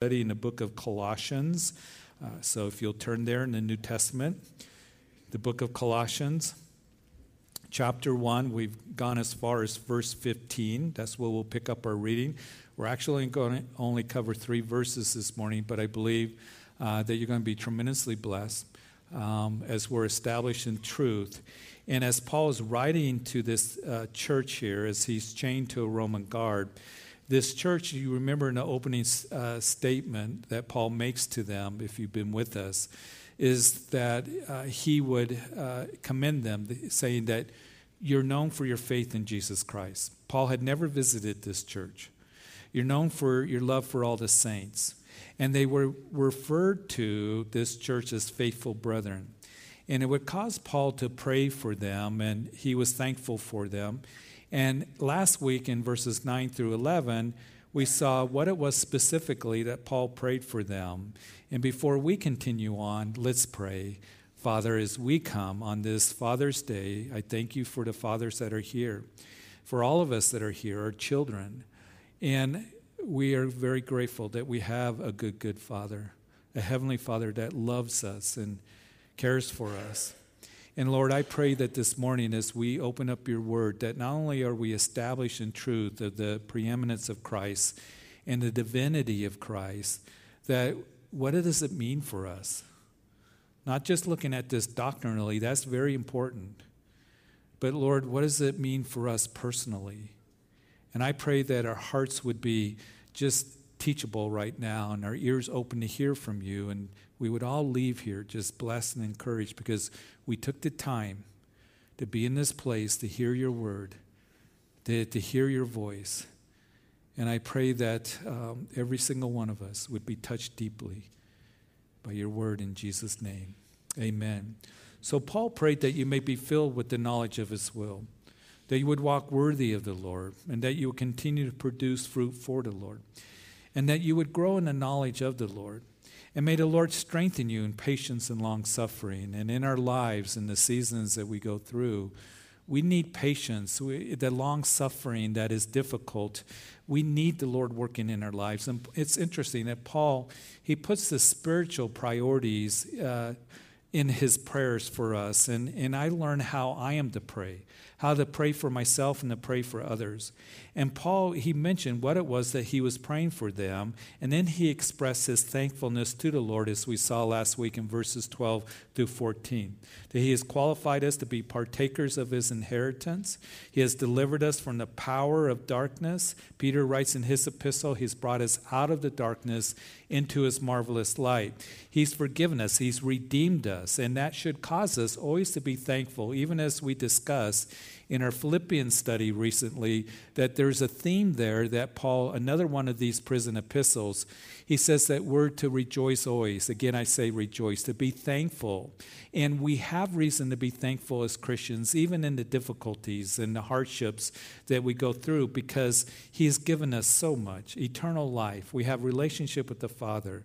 study in the book of Colossians. Uh, so if you'll turn there in the New Testament, the book of Colossians, chapter 1, we've gone as far as verse 15. That's where we'll pick up our reading. We're actually going to only cover three verses this morning, but I believe uh, that you're going to be tremendously blessed um, as we're established in truth. And as Paul is writing to this uh, church here, as he's chained to a Roman guard, this church, you remember in the opening uh, statement that Paul makes to them, if you've been with us, is that uh, he would uh, commend them, saying that you're known for your faith in Jesus Christ. Paul had never visited this church. You're known for your love for all the saints. And they were referred to this church as faithful brethren. And it would cause Paul to pray for them, and he was thankful for them. And last week in verses 9 through 11, we saw what it was specifically that Paul prayed for them. And before we continue on, let's pray. Father, as we come on this Father's Day, I thank you for the fathers that are here, for all of us that are here, our children. And we are very grateful that we have a good, good Father, a Heavenly Father that loves us and cares for us. And Lord, I pray that this morning, as we open up your word, that not only are we established in truth of the preeminence of Christ and the divinity of Christ, that what does it mean for us? Not just looking at this doctrinally, that's very important. But Lord, what does it mean for us personally? And I pray that our hearts would be just teachable right now and our ears open to hear from you and we would all leave here just blessed and encouraged because we took the time to be in this place to hear your word, to, to hear your voice. And I pray that um, every single one of us would be touched deeply by your word in Jesus' name. Amen. So Paul prayed that you may be filled with the knowledge of his will, that you would walk worthy of the Lord, and that you would continue to produce fruit for the Lord, and that you would grow in the knowledge of the Lord and may the Lord strengthen you in patience and long suffering. And in our lives, in the seasons that we go through, we need patience, we, the long suffering that is difficult. We need the Lord working in our lives. And it's interesting that Paul, he puts the spiritual priorities uh, in his prayers for us. And, and I learn how I am to pray how to pray for myself and to pray for others. And Paul, he mentioned what it was that he was praying for them, and then he expressed his thankfulness to the Lord, as we saw last week in verses 12 through 14. That he has qualified us to be partakers of his inheritance, he has delivered us from the power of darkness. Peter writes in his epistle, he's brought us out of the darkness into his marvelous light. He's forgiven us, he's redeemed us, and that should cause us always to be thankful, even as we discuss in our Philippians study recently that there's a theme there that Paul, another one of these prison epistles, he says that we're to rejoice always. Again, I say rejoice, to be thankful. And we have reason to be thankful as Christians, even in the difficulties and the hardships that we go through, because he has given us so much eternal life. We have relationship with the Father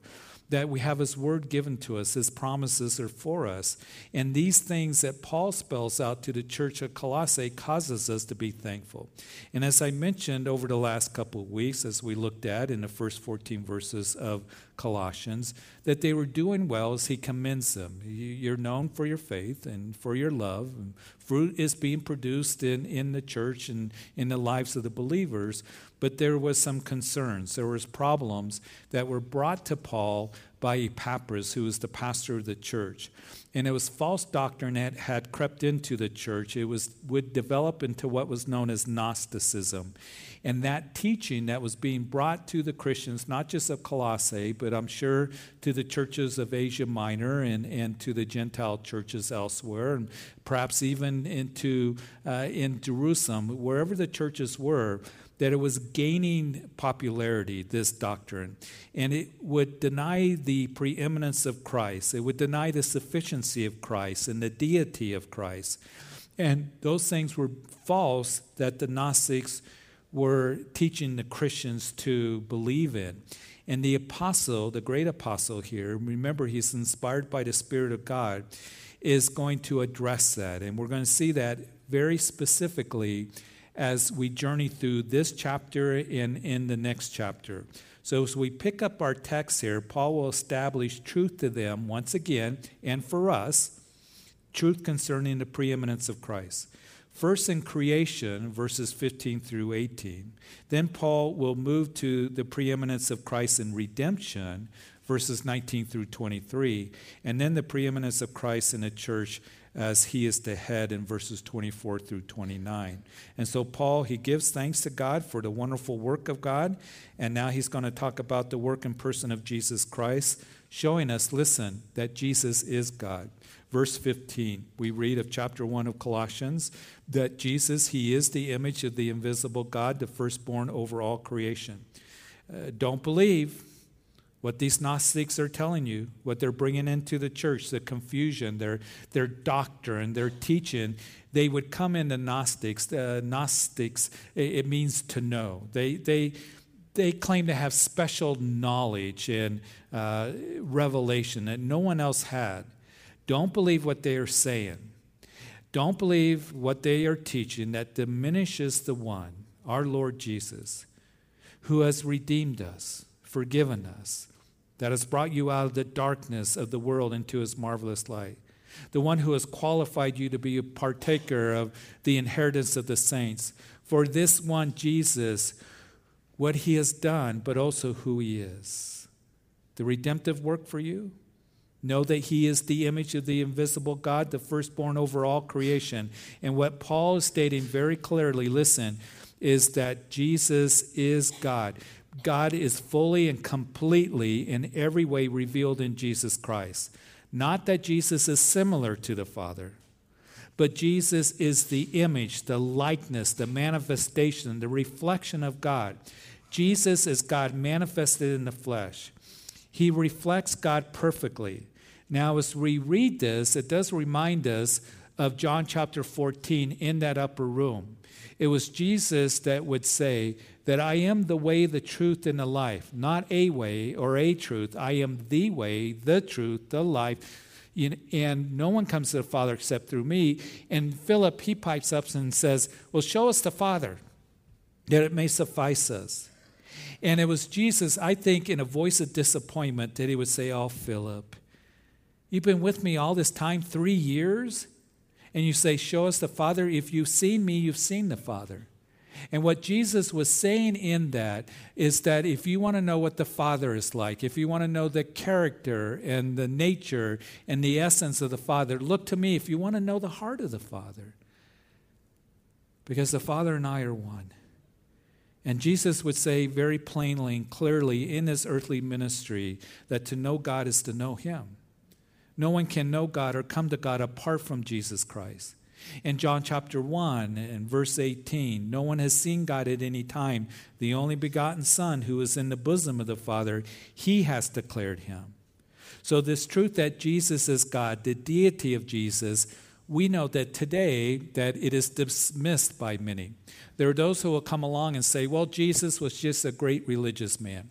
that we have His word given to us, His promises are for us. And these things that Paul spells out to the church of Colossae causes us to be thankful. And as I mentioned over the last couple of weeks, as we looked at in the first 14 verses of Colossians, that they were doing well as he commends them. You're known for your faith and for your love. Fruit is being produced in, in the church and in the lives of the believers but there was some concerns. There was problems that were brought to Paul by Epaphras, who was the pastor of the church. And it was false doctrine that had crept into the church. It was would develop into what was known as Gnosticism. And that teaching that was being brought to the Christians, not just of Colossae, but I'm sure to the churches of Asia Minor and, and to the Gentile churches elsewhere, and perhaps even into uh, in Jerusalem, wherever the churches were, that it was gaining popularity, this doctrine, and it would deny the preeminence of Christ. It would deny the sufficiency of Christ and the deity of Christ. And those things were false that the Gnostics were teaching the Christians to believe in. And the apostle, the great apostle here, remember he's inspired by the Spirit of God, is going to address that. And we're going to see that very specifically as we journey through this chapter and in the next chapter. So, as we pick up our text here, Paul will establish truth to them once again, and for us, truth concerning the preeminence of Christ. First in creation, verses 15 through 18. Then Paul will move to the preeminence of Christ in redemption, verses 19 through 23. And then the preeminence of Christ in the church as he is the head in verses 24 through 29. And so, Paul, he gives thanks to God for the wonderful work of God. And now he's going to talk about the work and person of Jesus Christ, showing us, listen, that Jesus is God. Verse 15, we read of chapter 1 of Colossians that Jesus, he is the image of the invisible God, the firstborn over all creation. Uh, don't believe what these Gnostics are telling you, what they're bringing into the church, the confusion, their, their doctrine, their teaching, they would come into Gnostics. Uh, Gnostics, it, it, means to know. They, they, they claim to have special knowledge and uh, revelation that no one else had. Don't believe what they are saying. Don't believe what they are teaching that diminishes the one, our Lord Jesus, who has redeemed us, forgiven us, that has brought you out of the darkness of the world into his marvelous light. The one who has qualified you to be a partaker of the inheritance of the saints. For this one, Jesus, what he has done, but also who he is. The redemptive work for you. Know that he is the image of the invisible God, the firstborn over all creation. And what Paul is stating very clearly, listen, is that Jesus is God. God is fully and completely in every way revealed in Jesus Christ. Not that Jesus is similar to the Father, but Jesus is the image, the likeness, the manifestation, the reflection of God. Jesus is God manifested in the flesh. He reflects God perfectly. Now, as we read this, it does remind us of John chapter 14 in that upper room. It was Jesus that would say, that I am the way, the truth, and the life. Not a way or a truth. I am the way, the truth, the life. And no one comes to the Father except through me. And Philip, he pipes up and says, Well, show us the Father, that it may suffice us. And it was Jesus, I think, in a voice of disappointment, that he would say, Oh, Philip, you've been with me all this time, three years, and you say, Show us the Father. If you've seen me, you've seen the Father. And what Jesus was saying in that is that if you want to know what the Father is like, if you want to know the character and the nature and the essence of the Father, look to me if you want to know the heart of the Father. Because the Father and I are one. And Jesus would say very plainly and clearly in his earthly ministry that to know God is to know him. No one can know God or come to God apart from Jesus Christ. In John chapter 1 and verse 18, no one has seen God at any time. The only begotten Son who is in the bosom of the Father, he has declared him. So, this truth that Jesus is God, the deity of Jesus, we know that today that it is dismissed by many. There are those who will come along and say, well, Jesus was just a great religious man.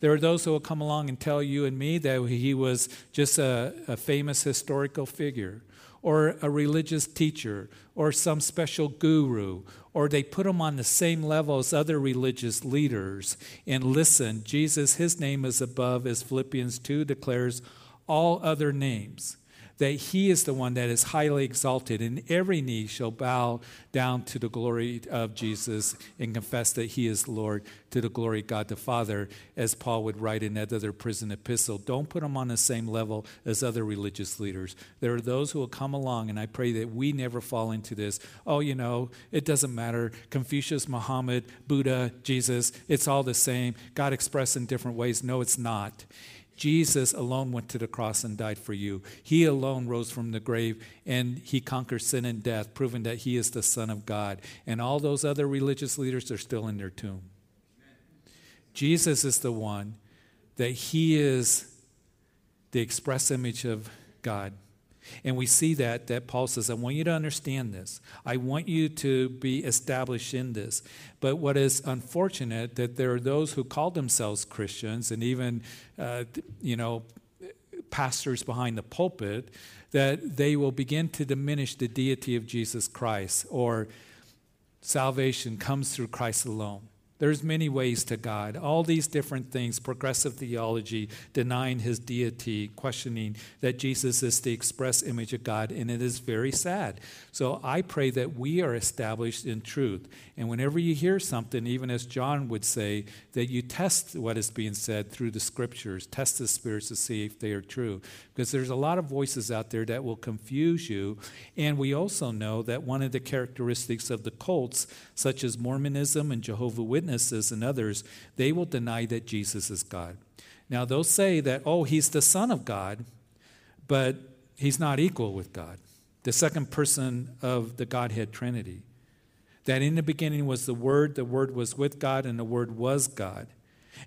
There are those who will come along and tell you and me that he was just a, a famous historical figure or a religious teacher or some special guru, or they put him on the same level as other religious leaders. And listen, Jesus, his name is above, as Philippians 2 declares, all other names that he is the one that is highly exalted, and every knee shall bow down to the glory of Jesus and confess that he is Lord to the glory of God the Father, as Paul would write in that other prison epistle. Don't put him on the same level as other religious leaders. There are those who will come along, and I pray that we never fall into this. Oh, you know, it doesn't matter. Confucius, Muhammad, Buddha, Jesus, it's all the same. God expressed in different ways. No, it's not. Jesus alone went to the cross and died for you. He alone rose from the grave and he conquered sin and death, proving that he is the Son of God. And all those other religious leaders are still in their tomb. Jesus is the one that he is the express image of God. And we see that that Paul says, I want you to understand this. I want you to be established in this. But what is unfortunate that there are those who call themselves Christians and even uh, you know pastors behind the pulpit that they will begin to diminish the deity of Jesus Christ or salvation comes through Christ alone. There's many ways to God. All these different things, progressive theology, denying his deity, questioning that Jesus is the express image of God, and it is very sad. So I pray that we are established in truth. And whenever you hear something, even as John would say, that you test what is being said through the scriptures, test the spirits to see if they are true. Because there's a lot of voices out there that will confuse you. And we also know that one of the characteristics of the cults, such as Mormonism and Jehovah Witnesses, and others, they will deny that Jesus is God. Now, they'll say that, oh, he's the Son of God, but he's not equal with God, the second person of the Godhead Trinity. That in the beginning was the Word, the Word was with God, and the Word was God.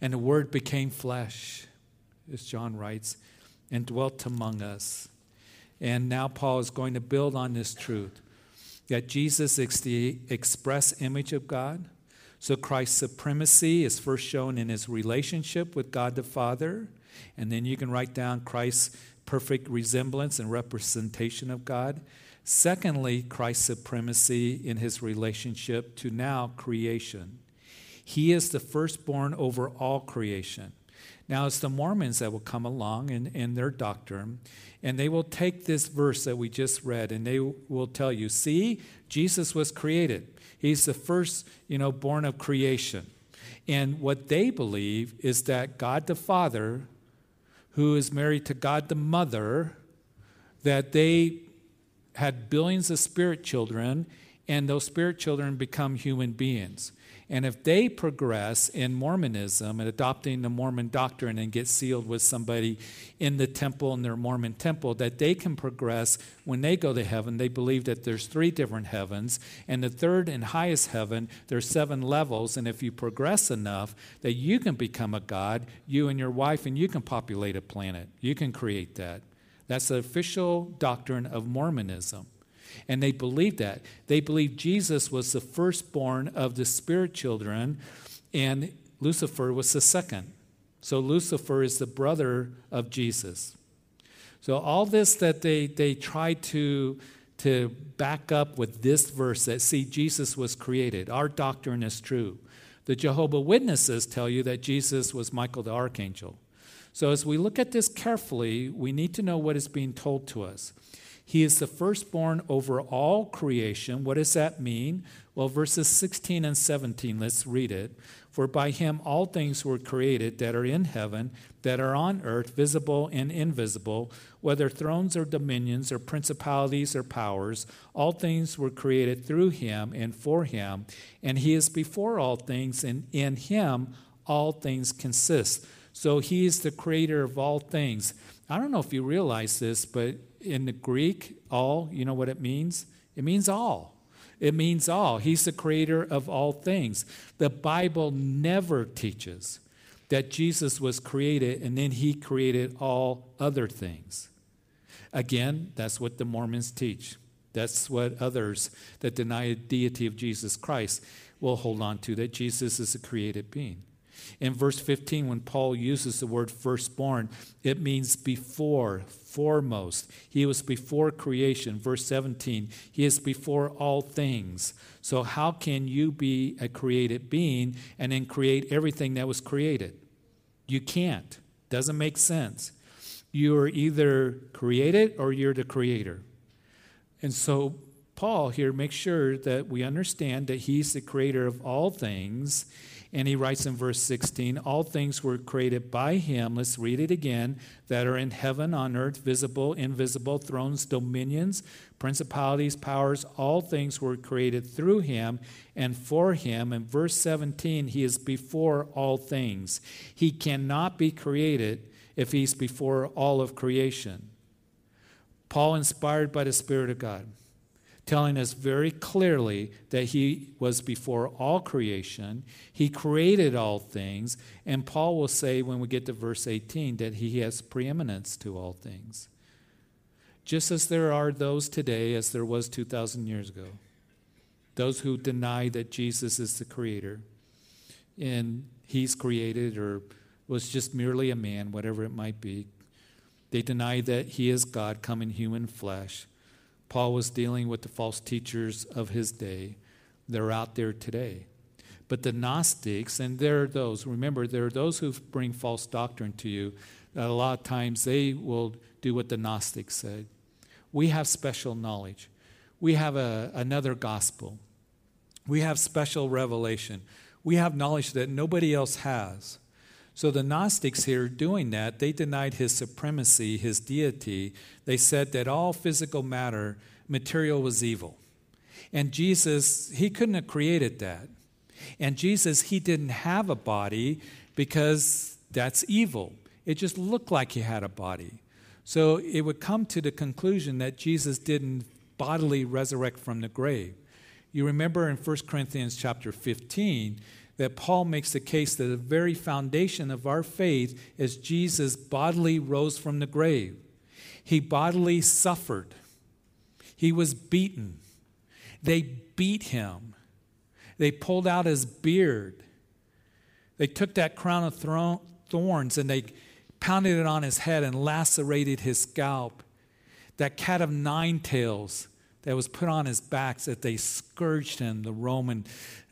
And the Word became flesh, as John writes, and dwelt among us. And now Paul is going to build on this truth that Jesus is the express image of God, so Christ's supremacy is first shown in his relationship with God the Father. And then you can write down Christ's perfect resemblance and representation of God. Secondly, Christ's supremacy in his relationship to now creation. He is the firstborn over all creation. Now, it's the Mormons that will come along in, in their doctrine, and they will take this verse that we just read and they will tell you, see, Jesus was created. He's the first, you know, born of creation. And what they believe is that God the Father, who is married to God the Mother, that they had billions of spirit children, and those spirit children become human beings. And if they progress in Mormonism and adopting the Mormon doctrine and get sealed with somebody in the temple, in their Mormon temple, that they can progress when they go to heaven. They believe that there's three different heavens. And the third and highest heaven, there's seven levels. And if you progress enough, that you can become a God, you and your wife, and you can populate a planet. You can create that. That's the official doctrine of Mormonism. And they believed that. They believed Jesus was the firstborn of the spirit children, and Lucifer was the second. So Lucifer is the brother of Jesus. So all this that they, they try to, to back up with this verse that, see, Jesus was created. Our doctrine is true. The Jehovah Witnesses tell you that Jesus was Michael the archangel. So as we look at this carefully, we need to know what is being told to us. He is the firstborn over all creation. What does that mean? Well, verses 16 and 17, let's read it. For by him all things were created that are in heaven, that are on earth, visible and invisible, whether thrones or dominions or principalities or powers. All things were created through him and for him. And he is before all things, and in him all things consist. So he is the creator of all things. I don't know if you realize this, but in the Greek, all, you know what it means? It means all. It means all. He's the creator of all things. The Bible never teaches that Jesus was created and then he created all other things. Again, that's what the Mormons teach. That's what others that deny the deity of Jesus Christ will hold on to, that Jesus is a created being. In verse 15, when Paul uses the word firstborn, it means before, foremost. He was before creation. Verse 17, he is before all things. So, how can you be a created being and then create everything that was created? You can't. Doesn't make sense. You are either created or you're the creator. And so, Paul here makes sure that we understand that he's the creator of all things and he writes in verse 16 All things were created by him. Let's read it again that are in heaven, on earth, visible, invisible, thrones, dominions, principalities, powers. All things were created through him and for him. In verse 17, he is before all things. He cannot be created if he's before all of creation. Paul, inspired by the Spirit of God telling us very clearly that he was before all creation, he created all things, and Paul will say when we get to verse 18 that he has preeminence to all things. Just as there are those today as there was 2,000 years ago, those who deny that Jesus is the creator and he's created or was just merely a man, whatever it might be. They deny that he is God come in human flesh Paul was dealing with the false teachers of his day. They're out there today. But the Gnostics, and there are those, remember, there are those who bring false doctrine to you, that a lot of times they will do what the Gnostics said. We have special knowledge, we have a, another gospel, we have special revelation, we have knowledge that nobody else has. So the Gnostics here doing that, they denied his supremacy, his deity. They said that all physical matter, material was evil. And Jesus, he couldn't have created that. And Jesus, he didn't have a body because that's evil. It just looked like he had a body. So it would come to the conclusion that Jesus didn't bodily resurrect from the grave. You remember in 1 Corinthians chapter 15 that Paul makes the case that the very foundation of our faith is Jesus bodily rose from the grave. He bodily suffered. He was beaten. They beat him. They pulled out his beard. They took that crown of thorns and they pounded it on his head and lacerated his scalp. That cat of nine tails that was put on his back that they scourged him, the Roman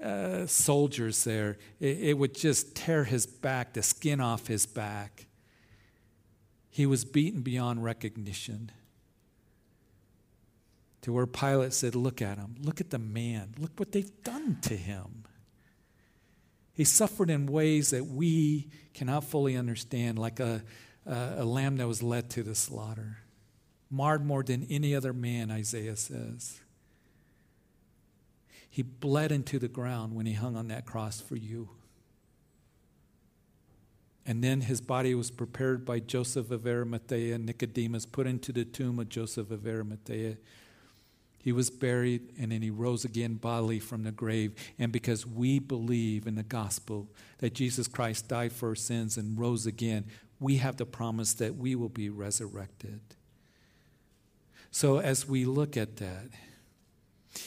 uh, soldiers there, it, it would just tear his back, the skin off his back. He was beaten beyond recognition to where Pilate said, Look at him. Look at the man. Look what they've done to him. He suffered in ways that we cannot fully understand, like a, a, a lamb that was led to the slaughter, marred more than any other man, Isaiah says. He bled into the ground when he hung on that cross for you. And then his body was prepared by Joseph of Arimathea, and Nicodemus, put into the tomb of Joseph of Arimathea. He was buried and then he rose again bodily from the grave. And because we believe in the gospel that Jesus Christ died for our sins and rose again, we have the promise that we will be resurrected. So as we look at that,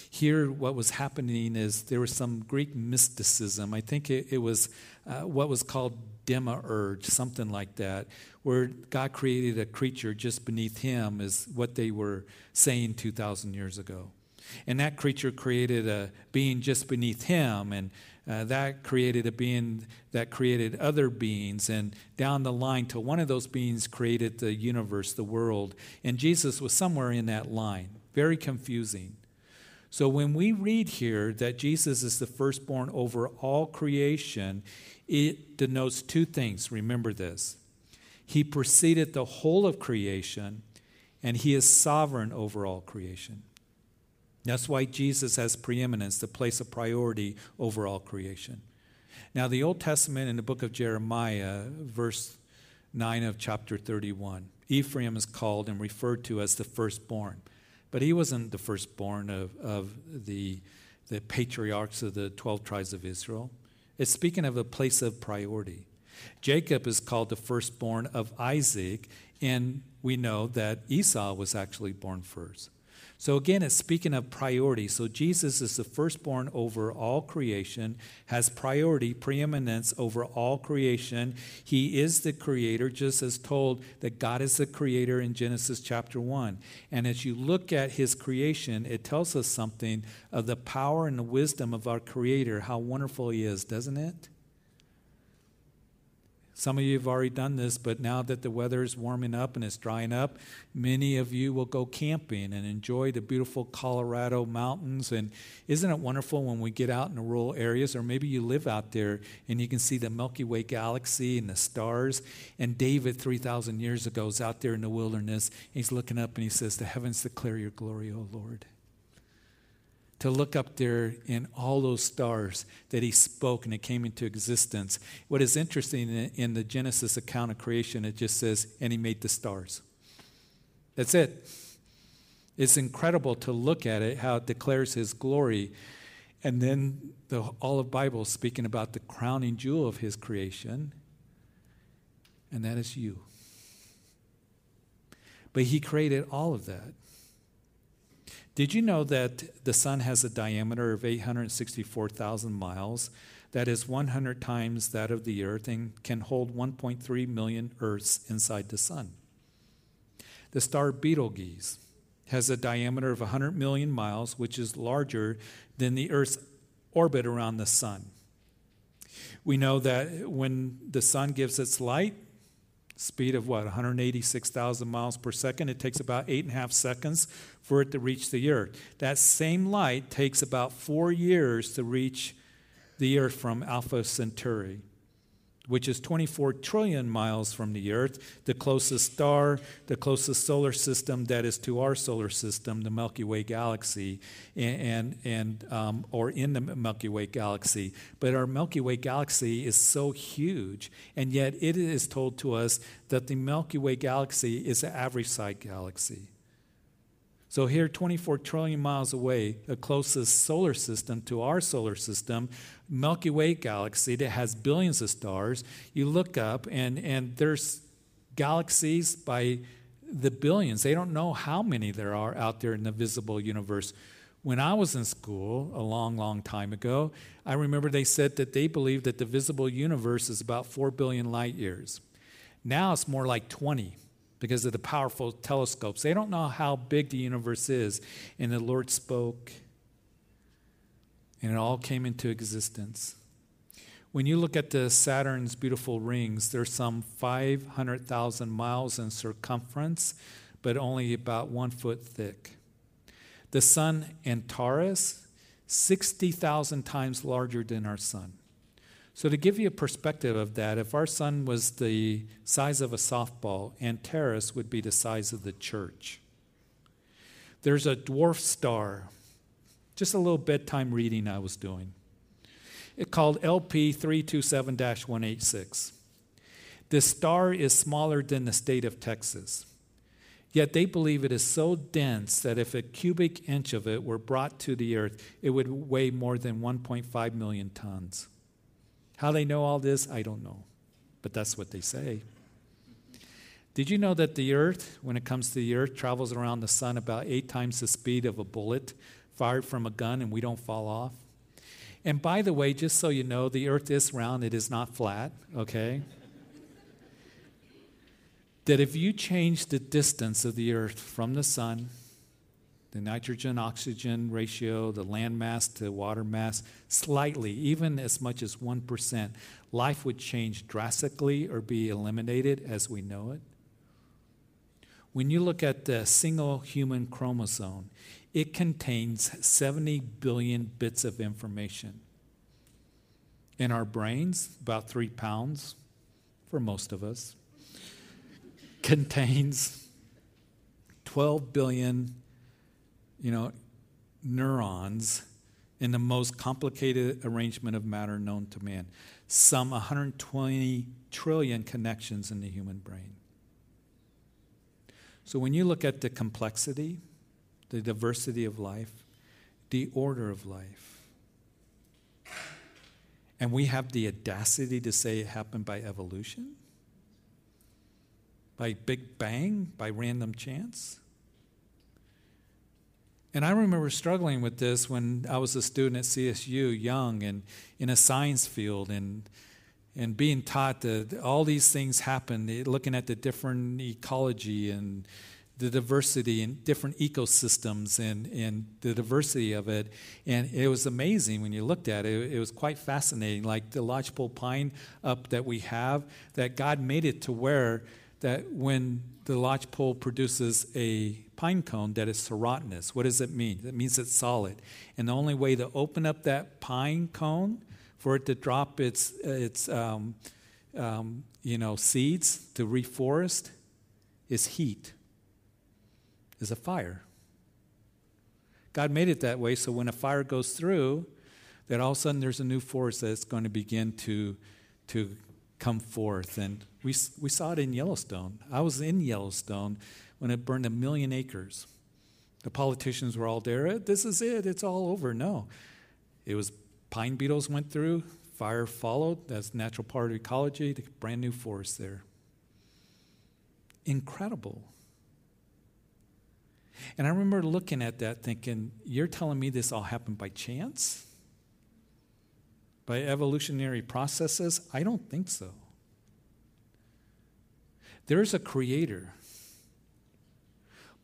here what was happening is there was some Greek mysticism. I think it, it was uh, what was called demiurge, something like that, where God created a creature just beneath him, is what they were saying 2,000 years ago. And that creature created a being just beneath him, and uh, that created a being that created other beings, and down the line till one of those beings created the universe, the world. And Jesus was somewhere in that line. Very confusing. So when we read here that Jesus is the firstborn over all creation, it denotes two things. Remember this. He preceded the whole of creation, and he is sovereign over all creation. That's why Jesus has preeminence, the place of priority over all creation. Now, the Old Testament in the book of Jeremiah, verse 9 of chapter 31, Ephraim is called and referred to as the firstborn. But he wasn't the firstborn of, of the, the patriarchs of the 12 tribes of Israel. It's speaking of a place of priority. Jacob is called the firstborn of Isaac, and we know that Esau was actually born first. So again, it's speaking of priority. So Jesus is the firstborn over all creation, has priority, preeminence over all creation. He is the creator, just as told that God is the creator in Genesis chapter 1. And as you look at his creation, it tells us something of the power and the wisdom of our creator, how wonderful he is, doesn't it? Some of you have already done this, but now that the weather is warming up and it's drying up, many of you will go camping and enjoy the beautiful Colorado mountains. And isn't it wonderful when we get out in the rural areas, or maybe you live out there and you can see the Milky Way galaxy and the stars? And David, 3,000 years ago, is out there in the wilderness. He's looking up and he says, The heavens declare your glory, O Lord to look up there in all those stars that he spoke and it came into existence. What is interesting in the Genesis account of creation, it just says, and he made the stars. That's it. It's incredible to look at it, how it declares his glory. And then the, all of Bible speaking about the crowning jewel of his creation, and that is you. But he created all of that. Did you know that the sun has a diameter of 864,000 miles? That is 100 times that of the earth and can hold 1.3 million Earths inside the sun. The star Betelgeuse has a diameter of 100 million miles, which is larger than the Earth's orbit around the sun. We know that when the sun gives its light, speed of what, 186,000 miles per second, it takes about eight and a half seconds for it to reach the earth. That same light takes about four years to reach the earth from Alpha Centauri which is 24 trillion miles from the Earth, the closest star, the closest solar system that is to our solar system, the Milky Way galaxy, and, and um, or in the Milky Way galaxy. But our Milky Way galaxy is so huge, and yet it is told to us that the Milky Way galaxy is an average size galaxy. So, here, 24 trillion miles away, the closest solar system to our solar system, Milky Way galaxy that has billions of stars. You look up, and, and there's galaxies by the billions. They don't know how many there are out there in the visible universe. When I was in school a long, long time ago, I remember they said that they believed that the visible universe is about 4 billion light years. Now it's more like 20 because of the powerful telescopes. They don't know how big the universe is. And the Lord spoke, and it all came into existence. When you look at the Saturn's beautiful rings, they're some 500,000 miles in circumference, but only about one foot thick. The sun Antares, 60,000 times larger than our sun. So, to give you a perspective of that, if our sun was the size of a softball, Antares would be the size of the church. There's a dwarf star, just a little bedtime reading I was doing. It called LP 327 186. This star is smaller than the state of Texas. Yet they believe it is so dense that if a cubic inch of it were brought to the earth, it would weigh more than 1.5 million tons. How they know all this, I don't know. But that's what they say. Did you know that the earth, when it comes to the earth, travels around the sun about eight times the speed of a bullet fired from a gun and we don't fall off? And by the way, just so you know, the earth is round, it is not flat, okay? that if you change the distance of the earth from the sun the nitrogen oxygen ratio, the land mass to water mass, slightly, even as much as 1%, life would change drastically or be eliminated as we know it. When you look at the single human chromosome, it contains 70 billion bits of information. In our brains, about three pounds for most of us, contains 12 billion you know, neurons in the most complicated arrangement of matter known to man. Some 120 trillion connections in the human brain. So when you look at the complexity, the diversity of life, the order of life, and we have the audacity to say it happened by evolution, by Big Bang, by random chance. And I remember struggling with this when I was a student at CSU, young and in a science field, and and being taught that all these things happen, eh, looking at the different ecology and the diversity and different ecosystems and, and the diversity of it. And it was amazing when you looked at it. It was quite fascinating. Like the lodgepole pine up that we have, that God made it to where that when the lodgepole produces a pine cone that is serotinous, what does it mean? It means it's solid. And the only way to open up that pine cone for it to drop its, its um, um, you know, seeds to reforest is heat, is a fire. God made it that way so when a fire goes through, that all of a sudden there's a new forest that's going to begin to, to come forth. And we, we saw it in Yellowstone. I was in Yellowstone when it burned a million acres. The politicians were all there. Eh, this is it. It's all over. No. It was pine beetles went through, fire followed. That's natural part of ecology. The brand new forest there. Incredible. And I remember looking at that thinking, you're telling me this all happened by chance? By evolutionary processes? I don't think so. There's a creator.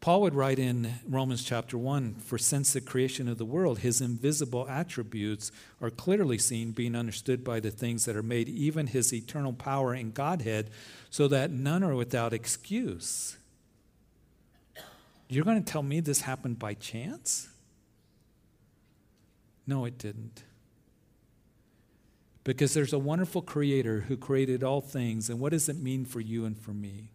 Paul would write in Romans chapter 1 For since the creation of the world, his invisible attributes are clearly seen, being understood by the things that are made, even his eternal power and Godhead, so that none are without excuse. You're going to tell me this happened by chance? No, it didn't. Because there's a wonderful creator who created all things, and what does it mean for you and for me?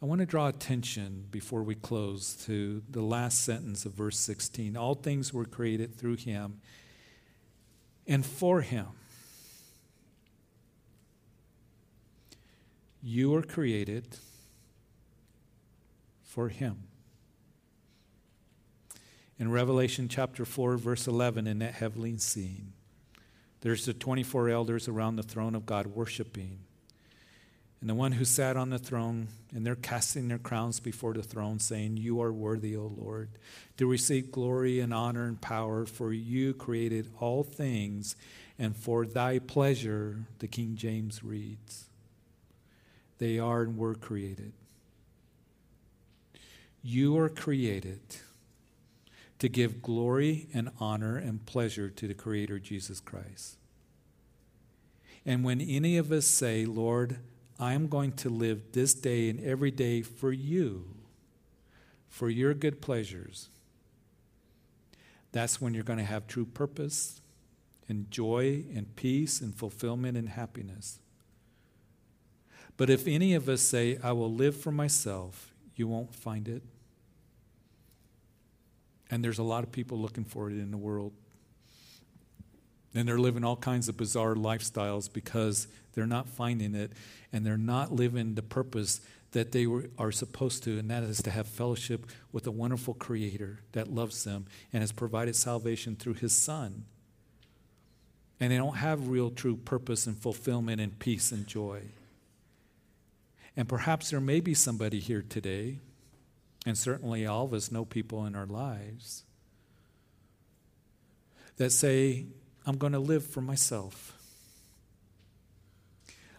I want to draw attention before we close to the last sentence of verse 16. All things were created through him and for him. You were created for him. In Revelation chapter 4, verse 11, in that heavenly scene, there's the 24 elders around the throne of God worshiping. And the one who sat on the throne, and they're casting their crowns before the throne, saying, You are worthy, O Lord, to receive glory and honor and power, for you created all things, and for thy pleasure, the King James reads, they are and were created. You are created to give glory and honor and pleasure to the Creator Jesus Christ. And when any of us say, Lord, I'm going to live this day and every day for you, for your good pleasures, that's when you're going to have true purpose and joy and peace and fulfillment and happiness. But if any of us say, I will live for myself, you won't find it. And there's a lot of people looking for it in the world. And they're living all kinds of bizarre lifestyles because they're not finding it and they're not living the purpose that they were, are supposed to, and that is to have fellowship with a wonderful Creator that loves them and has provided salvation through His Son. And they don't have real true purpose and fulfillment and peace and joy. And perhaps there may be somebody here today, and certainly all of us know people in our lives, that say, I'm going to live for myself.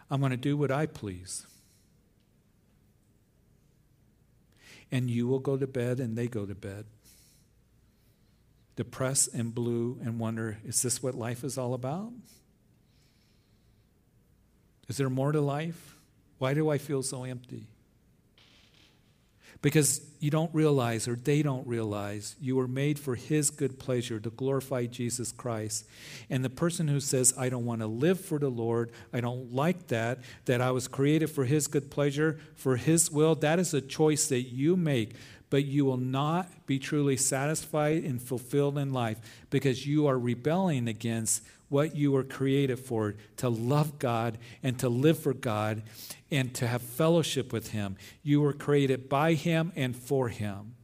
I'm going to do what I please. And you will go to bed and they go to bed. Depressed and blue and wonder is this what life is all about? Is there more to life? Why do I feel so empty? Because you don't realize, or they don't realize, you were made for His good pleasure to glorify Jesus Christ. And the person who says, I don't want to live for the Lord, I don't like that, that I was created for His good pleasure, for His will, that is a choice that you make. But you will not be truly satisfied and fulfilled in life because you are rebelling against what you were created for to love God and to live for God and to have fellowship with Him. You were created by Him and for Him.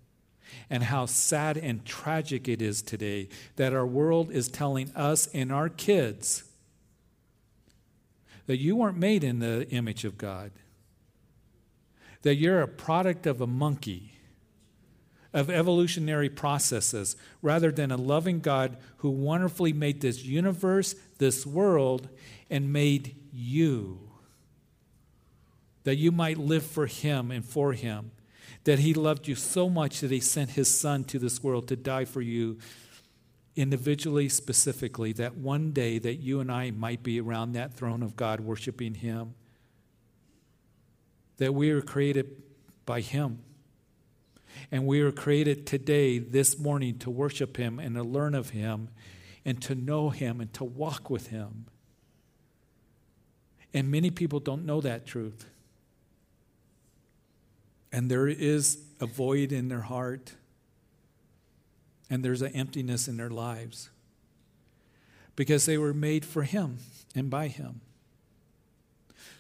And how sad and tragic it is today that our world is telling us and our kids that you weren't made in the image of God, that you're a product of a monkey of evolutionary processes rather than a loving God who wonderfully made this universe, this world, and made you. That you might live for Him and for Him. That He loved you so much that He sent His Son to this world to die for you individually, specifically, that one day that you and I might be around that throne of God worshiping Him. That we were created by Him and we were created today, this morning, to worship Him and to learn of Him and to know Him and to walk with Him. And many people don't know that truth. And there is a void in their heart, and there's an emptiness in their lives because they were made for Him and by Him.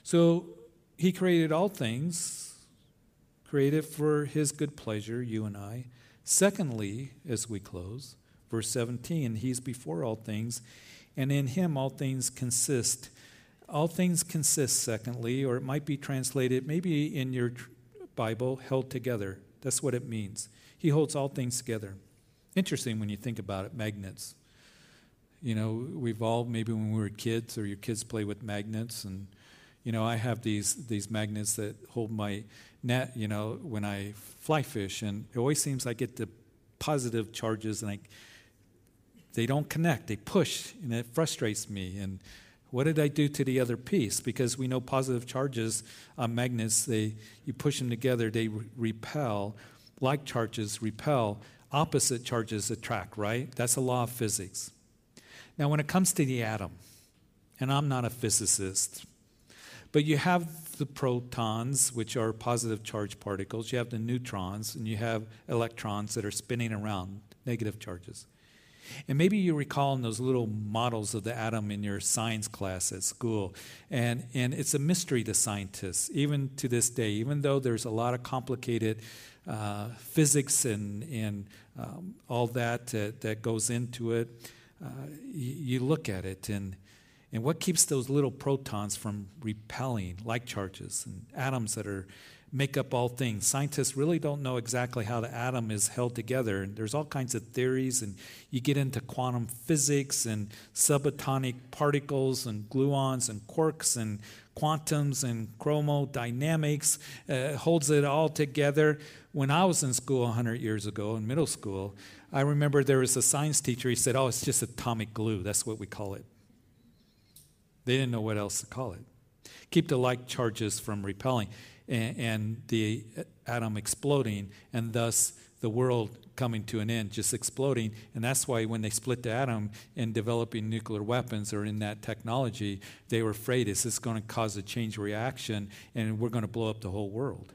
So He created all things created for his good pleasure, you and I. Secondly, as we close, verse 17, he's before all things, and in him all things consist. All things consist, secondly, or it might be translated, maybe in your Bible, held together. That's what it means. He holds all things together. Interesting when you think about it, magnets. You know, we've all, maybe when we were kids, or your kids play with magnets, and You know, I have these these magnets that hold my net. You know, when I fly fish, and it always seems I get the positive charges, and I they don't connect. They push, and it frustrates me. And what did I do to the other piece? Because we know positive charges on magnets, they you push them together, they re- repel. Like charges repel, opposite charges attract, right? That's a law of physics. Now, when it comes to the atom, and I'm not a physicist, but you have the protons, which are positive charge particles, you have the neutrons, and you have electrons that are spinning around, negative charges. And maybe you recall in those little models of the atom in your science class at school. And, and it's a mystery to scientists, even to this day, even though there's a lot of complicated uh, physics and, and um, all that uh, that goes into it. Uh, you, you look at it, and, and what keeps those little protons from repelling like charges and atoms that are make up all things. Scientists really don't know exactly how the atom is held together. And there's all kinds of theories, and you get into quantum physics and subatomic particles and gluons and quarks and quantums and chromodynamics. Uh, holds it all together. When I was in school 100 years ago in middle school, I remember there was a science teacher. He said, Oh, it's just atomic glue. That's what we call it. They didn't know what else to call it. Keep the like charges from repelling and, and the uh, atom exploding, and thus the world coming to an end, just exploding. And that's why when they split the atom in developing nuclear weapons or in that technology, they were afraid is this going to cause a chain reaction and we're going to blow up the whole world.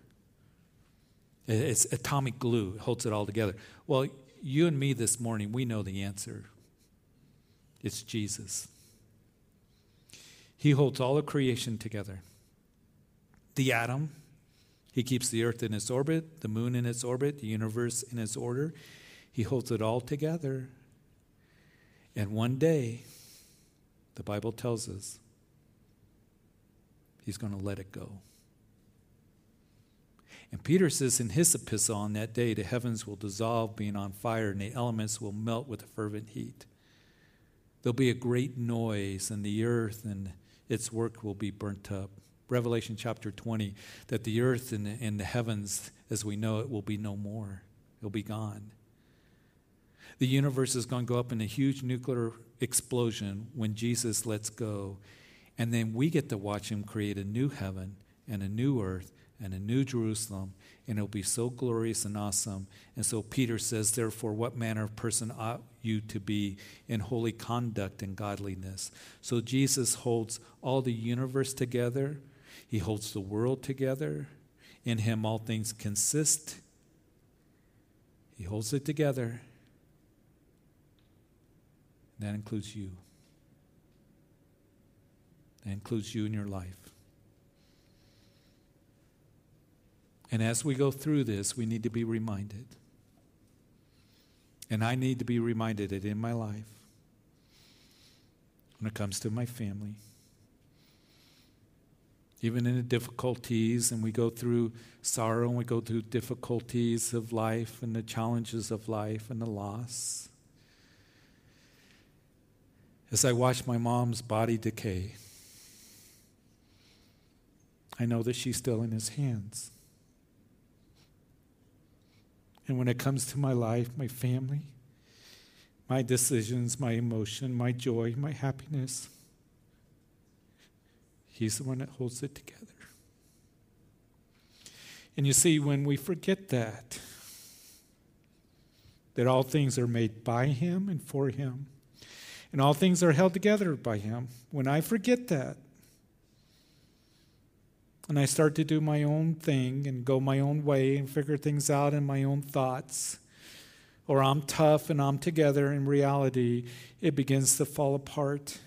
It's atomic glue, it holds it all together. Well, you and me this morning, we know the answer. It's Jesus. He holds all of creation together. The atom, he keeps the earth in its orbit, the moon in its orbit, the universe in its order. He holds it all together. And one day, the Bible tells us, he's going to let it go. And Peter says in his epistle on that day, the heavens will dissolve, being on fire, and the elements will melt with a fervent heat. There'll be a great noise, and the earth and its work will be burnt up. Revelation chapter 20, that the earth and the, and the heavens as we know it will be no more, it'll be gone. The universe is going to go up in a huge nuclear explosion when Jesus lets go. And then we get to watch him create a new heaven and a new earth and a new Jerusalem, and it'll be so glorious and awesome. And so Peter says, Therefore, what manner of person ought you to be in holy conduct and godliness? So Jesus holds all the universe together he holds the world together. In him, all things consist. He holds it together. That includes you. That includes you in your life. And as we go through this, we need to be reminded. And I need to be reminded that in my life, when it comes to my family, even in the difficulties, and we go through sorrow and we go through difficulties of life and the challenges of life and the loss. As I watch my mom's body decay, I know that she's still in his hands. And when it comes to my life, my family, my decisions, my emotion, my joy, my happiness, He's the one that holds it together. And you see, when we forget that, that all things are made by Him and for Him, and all things are held together by Him, when I forget that, and I start to do my own thing and go my own way and figure things out in my own thoughts, or I'm tough and I'm together, in reality, it begins to fall apart.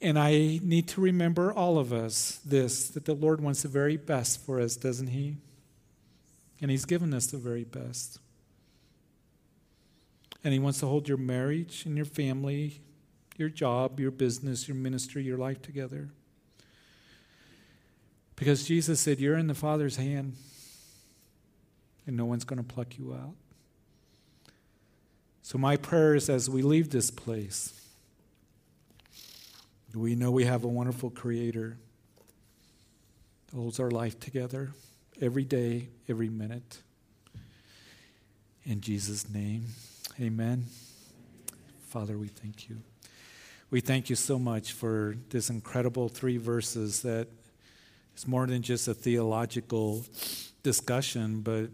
And I need to remember all of us this that the Lord wants the very best for us, doesn't He? And He's given us the very best. And He wants to hold your marriage and your family, your job, your business, your ministry, your life together. Because Jesus said, You're in the Father's hand, and no one's going to pluck you out. So, my prayer is as we leave this place, We know we have a wonderful Creator that holds our life together every day, every minute. In Jesus' name, amen. Father, we thank you. We thank you so much for this incredible three verses that is more than just a theological discussion, but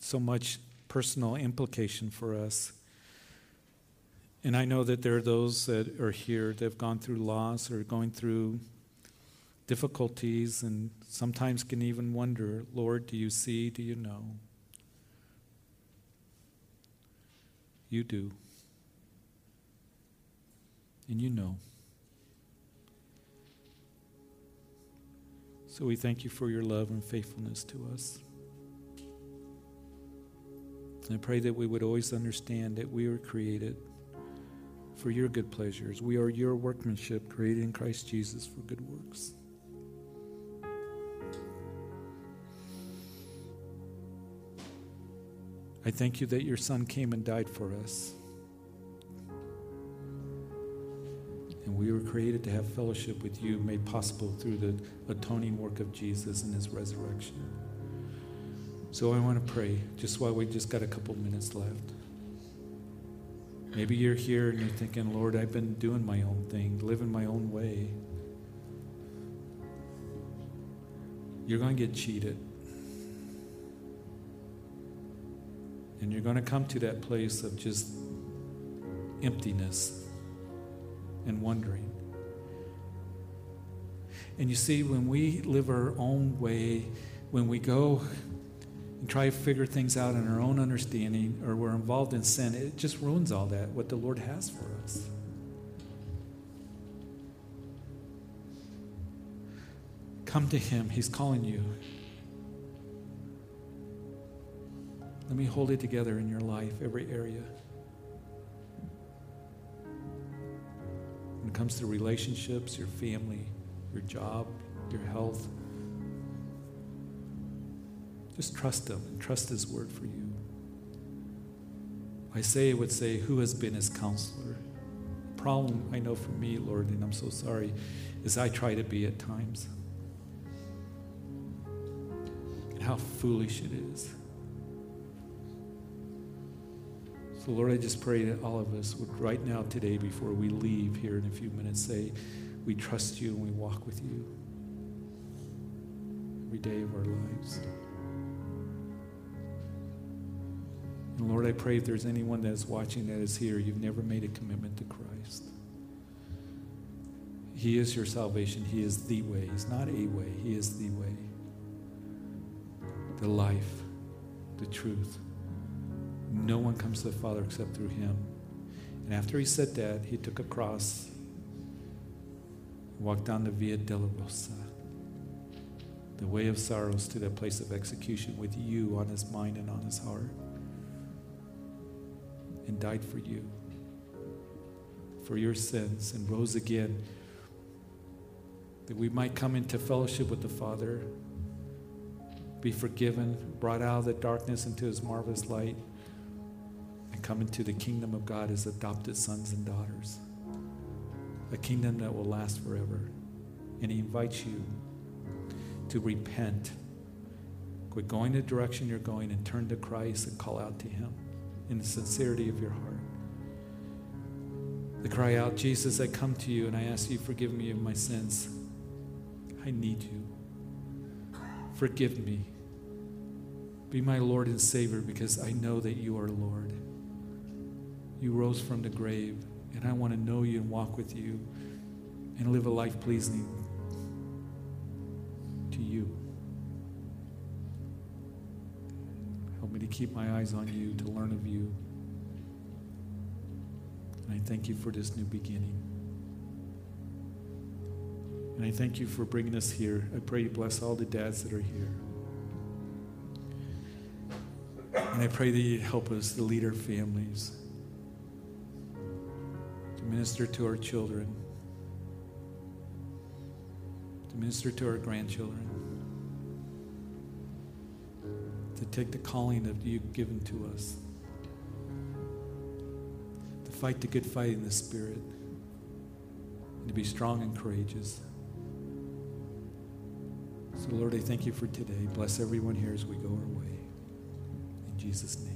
so much personal implication for us. And I know that there are those that are here that have gone through loss or going through difficulties and sometimes can even wonder, Lord, do you see? Do you know? You do. And you know. So we thank you for your love and faithfulness to us. And I pray that we would always understand that we were created for your good pleasures. We are your workmanship created in Christ Jesus for good works. I thank you that your Son came and died for us. And we were created to have fellowship with you, made possible through the atoning work of Jesus and his resurrection. So I want to pray, just while we just got a couple minutes left. Maybe you're here and you're thinking, Lord, I've been doing my own thing, living my own way. You're going to get cheated. And you're going to come to that place of just emptiness and wondering. And you see, when we live our own way, when we go and try to figure things out in our own understanding, or we're involved in sin, it just ruins all that, what the Lord has for us. Come to Him, He's calling you. Let me hold it together in your life, every area. It comes to relationships, your family, your job, your health, just trust Him and trust His word for you. Isaiah would say, Who has been his counselor? The problem I know for me, Lord, and I'm so sorry, is I try to be at times. And how foolish it is. So, Lord, I just pray that all of us would right now, today, before we leave here in a few minutes, say, We trust you and we walk with you every day of our lives. And Lord, I pray if there's anyone that is watching that is here, you've never made a commitment to Christ. He is your salvation. He is the way. He's not a way, He is the way, the life, the truth. No one comes to the Father except through him. And after he said that, he took a cross, walked down the Via Dolorosa, the way of sorrows to that place of execution with you on his mind and on his heart, and died for you, for your sins, and rose again, that we might come into fellowship with the Father, be forgiven, brought out of the darkness into his marvelous light come into the kingdom of God as adopted sons and daughters, a kingdom that will last forever. And He invites you to repent, quit going the direction you're going, and turn to Christ and call out to Him in the sincerity of your heart. To cry out, Jesus, I come to you and I ask you, forgive me of my sins. I need you. Forgive me. Be my Lord and Savior because I know that you are Lord you rose from the grave, and I want to know you and walk with you and live a life pleasing to you. Help me to keep my eyes on you, to learn of you. And I thank you for this new beginning. And I thank you for bringing us here. I pray you bless all the dads that are here. And I pray that you help us to lead our families minister to our children, to minister to our grandchildren, to take the calling that you've given to us, to fight the good fight in the Spirit, and to be strong and courageous. So, Lord, I thank you for today. Bless everyone here as we go our way. In Jesus' name.